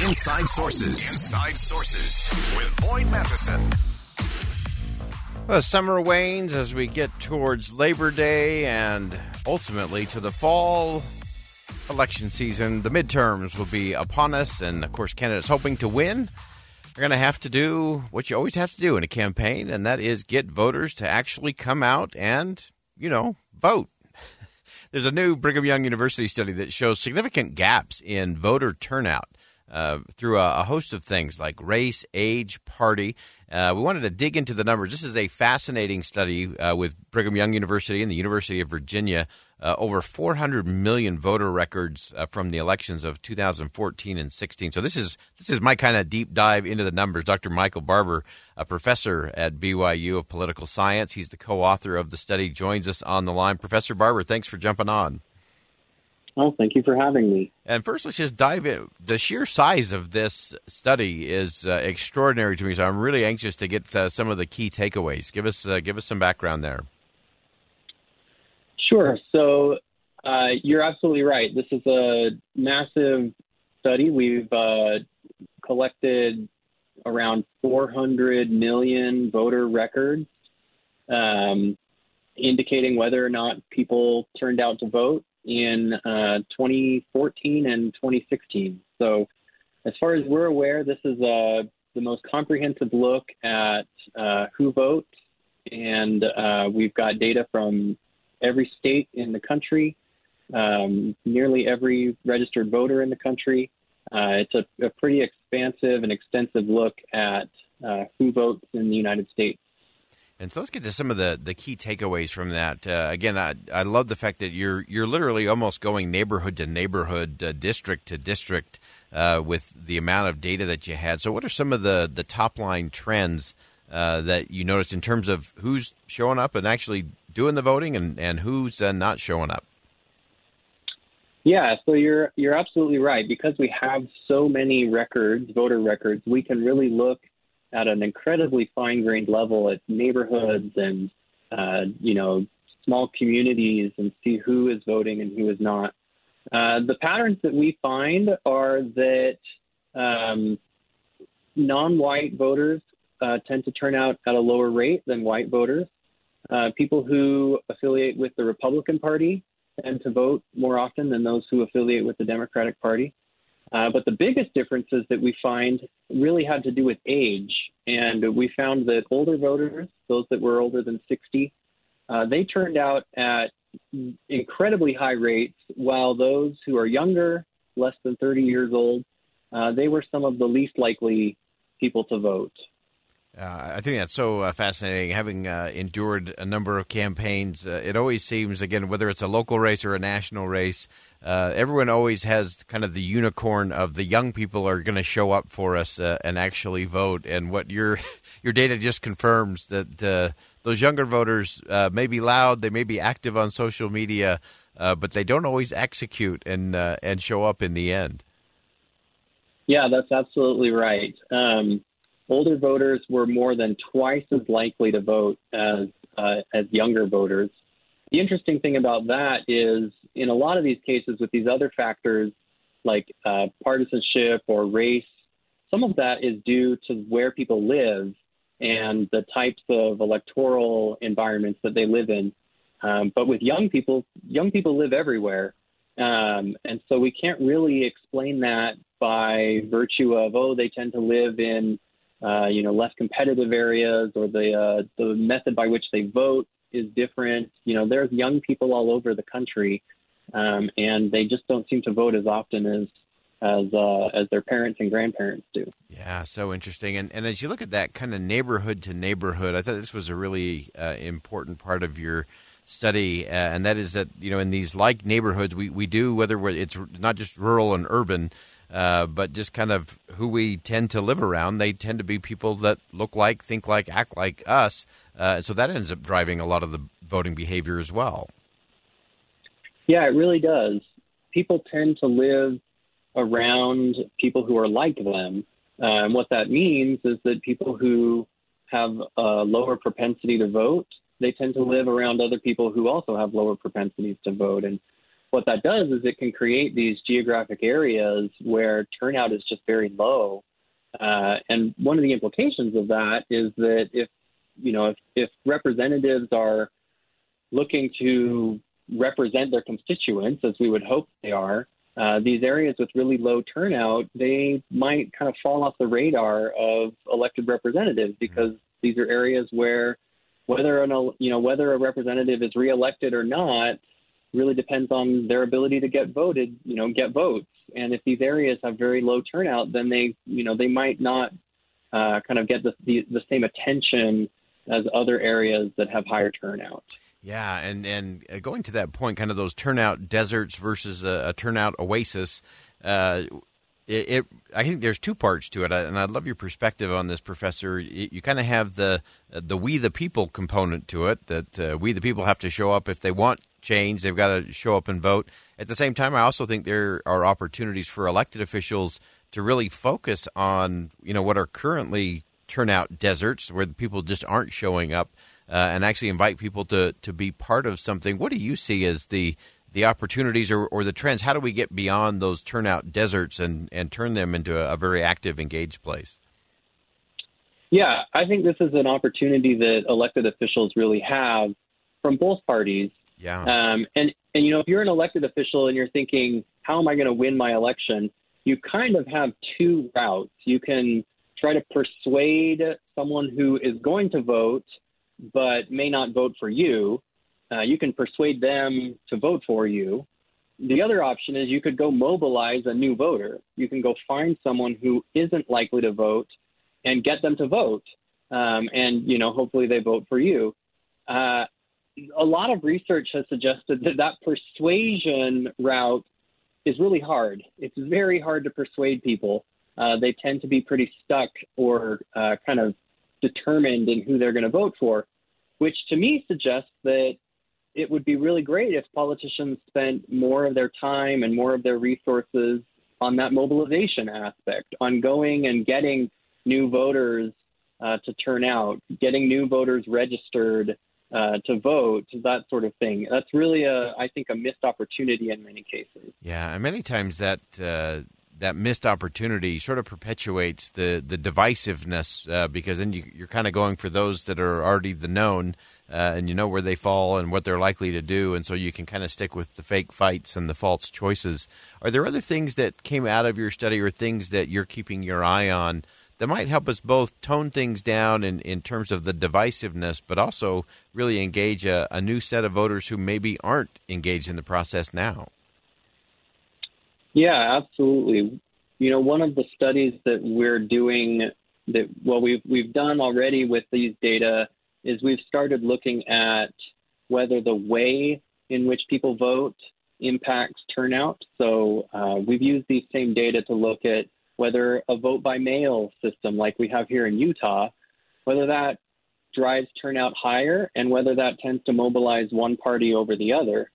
Inside Sources. Inside Sources with Boyd Matheson. Well, summer wanes as we get towards Labor Day and ultimately to the fall election season. The midterms will be upon us, and of course, candidates hoping to win are going to have to do what you always have to do in a campaign, and that is get voters to actually come out and, you know, vote. There's a new Brigham Young University study that shows significant gaps in voter turnout uh, through a, a, host of things like race, age, party. Uh, we wanted to dig into the numbers. This is a fascinating study uh, with Brigham Young University and the University of Virginia. Uh, over 400 million voter records uh, from the elections of 2014 and 16. So this is this is my kind of deep dive into the numbers. Dr. Michael Barber, a professor at BYU of political science, he's the co-author of the study, joins us on the line. Professor Barber, thanks for jumping on. Oh, thank you for having me. And first, let's just dive in. The sheer size of this study is uh, extraordinary to me, so I'm really anxious to get uh, some of the key takeaways. Give us uh, give us some background there. Sure. So uh, you're absolutely right. This is a massive study. We've uh, collected around 400 million voter records, um, indicating whether or not people turned out to vote in uh, 2014 and 2016. So, as far as we're aware, this is uh, the most comprehensive look at uh, who votes, and uh, we've got data from every state in the country, um, nearly every registered voter in the country. Uh, it's a, a, pretty expansive and extensive look at uh, who votes in the United States. And so let's get to some of the, the key takeaways from that. Uh, again, I, I love the fact that you're you're literally almost going neighborhood to neighborhood, uh, district to district, uh, with the amount of data that you had. So, what are some of the, the top line trends uh, that you noticed in terms of who's showing up and actually doing the voting, and and who's uh, not showing up? Yeah, so you're you're absolutely right. Because we have so many records, voter records, we can really look at an incredibly fine grained level at neighborhoods and uh, you know small communities and see who is voting and who is not. Uh, the patterns that we find are that um, non-white voters uh, tend to turn out at a lower rate than white voters. Uh, people who affiliate with the Republican Party tend to vote more often than those who affiliate with the Democratic Party. Uh, but the biggest differences that we find really had to do with age. And we found that older voters, those that were older than 60, uh, they turned out at incredibly high rates, while those who are younger, less than 30 years old, uh, they were some of the least likely people to vote. Uh, I think that's so uh, fascinating. Having uh, endured a number of campaigns, uh, it always seems, again, whether it's a local race or a national race, uh, everyone always has kind of the unicorn of the young people are going to show up for us uh, and actually vote. And what your your data just confirms that those younger voters may be loud, they may be active on social media, but they don't always execute and and show up in the end. Yeah, that's absolutely right. Um, older voters were more than twice as likely to vote as uh, as younger voters. The interesting thing about that is, in a lot of these cases, with these other factors like uh, partisanship or race, some of that is due to where people live and the types of electoral environments that they live in. Um, but with young people, young people live everywhere. Um, and so we can't really explain that by virtue of, oh, they tend to live in uh, you know, less competitive areas or the uh, the method by which they vote is different. You know, there's young people all over the country, um, and they just don't seem to vote as often as as uh, as their parents and grandparents do. Yeah, so interesting. And and as you look at that kind of neighborhood to neighborhood, I thought this was a really uh, important part of your study, uh, and that is that you know in these like neighborhoods, we we do whether it's not just rural and urban. Uh, but just kind of who we tend to live around. They tend to be people that look like, think like, act like us. Uh, so that ends up driving a lot of the voting behavior as well. Yeah, it really does. People tend to live around people who are like them. Uh, and what that means is that people who have a lower propensity to vote, they tend to live around other people who also have lower propensities to vote. And what that does is it can create these geographic areas where turnout is just very low. Uh, and one of the implications of that is that if you know if, if representatives are looking to represent their constituents as we would hope they are, uh, these areas with really low turnout, they might kind of fall off the radar of elected representatives because these are areas where whether an, you know whether a representative is reelected or not really depends on their ability to get voted, you know, get votes. And if these areas have very low turnout, then they, you know, they might not uh, kind of get the, the, the same attention as other areas that have higher turnout. Yeah, and and uh, going to that point, kind of those turnout deserts versus a, a turnout oasis. Uh, it, it, I think there's two parts to it, and I'd love your perspective on this, Professor. You, you kind of have the the we the people component to it. That uh, we the people have to show up if they want change. They've got to show up and vote. At the same time, I also think there are opportunities for elected officials to really focus on you know what are currently turnout deserts where the people just aren't showing up, uh, and actually invite people to to be part of something. What do you see as the the opportunities or, or the trends? How do we get beyond those turnout deserts and, and turn them into a, a very active, engaged place? Yeah, I think this is an opportunity that elected officials really have from both parties yeah. Um, and and you know, if you're an elected official and you're thinking, how am I going to win my election? You kind of have two routes. You can try to persuade someone who is going to vote but may not vote for you. Uh, you can persuade them to vote for you. The other option is you could go mobilize a new voter. You can go find someone who isn't likely to vote and get them to vote. Um, and you know, hopefully they vote for you. Uh, a lot of research has suggested that that persuasion route is really hard. It's very hard to persuade people. Uh, they tend to be pretty stuck or uh, kind of determined in who they're going to vote for, which to me suggests that it would be really great if politicians spent more of their time and more of their resources on that mobilization aspect, on going and getting new voters uh, to turn out, getting new voters registered, uh, to vote, that sort of thing. That's really a, I think, a missed opportunity in many cases. Yeah, and many times that uh, that missed opportunity sort of perpetuates the the divisiveness uh, because then you, are kind of going for those that are already the known. Uh, and you know where they fall and what they're likely to do, and so you can kind of stick with the fake fights and the false choices. Are there other things that came out of your study, or things that you're keeping your eye on that might help us both tone things down in, in terms of the divisiveness, but also really engage a, a new set of voters who maybe aren't engaged in the process now. Yeah, absolutely. You know, one of the studies that we're doing that well we've we've done already with these data is we've started looking at whether the way in which people vote impacts turnout. So uh, we've used these same data to look at whether a vote by mail system like we have here in Utah, whether that drives turnout higher and whether that tends to mobilize one party over the other.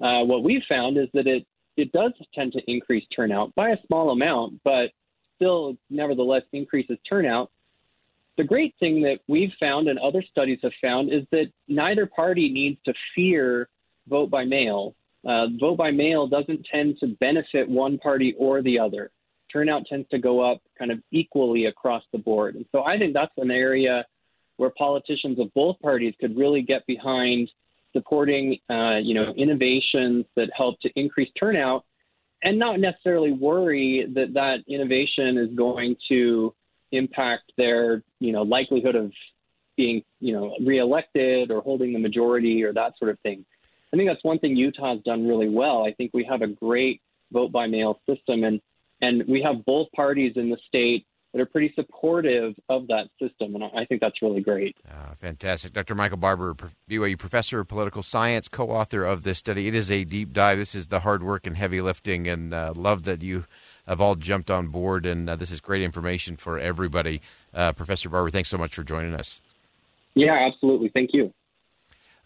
Uh, what we've found is that it, it does tend to increase turnout by a small amount, but still nevertheless increases turnout. The great thing that we've found and other studies have found is that neither party needs to fear vote by mail. Uh, vote by mail doesn't tend to benefit one party or the other turnout tends to go up kind of equally across the board. And so I think that's an area where politicians of both parties could really get behind supporting, uh, you know, innovations that help to increase turnout, and not necessarily worry that that innovation is going to impact their, you know, likelihood of being, you know, reelected or holding the majority or that sort of thing. I think that's one thing Utah's done really well. I think we have a great vote by mail system, and and we have both parties in the state that are pretty supportive of that system, and I think that's really great. Uh, fantastic. Dr. Michael Barber, BYU professor of political science, co author of this study. It is a deep dive. This is the hard work and heavy lifting, and uh, love that you have all jumped on board, and uh, this is great information for everybody. Uh, professor Barber, thanks so much for joining us. Yeah, absolutely. Thank you.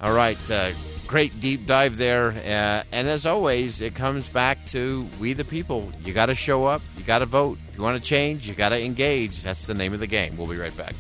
All right, uh, great deep dive there. Uh, and as always, it comes back to we the people. You got to show up, you got to vote. If you want to change, you got to engage. That's the name of the game. We'll be right back.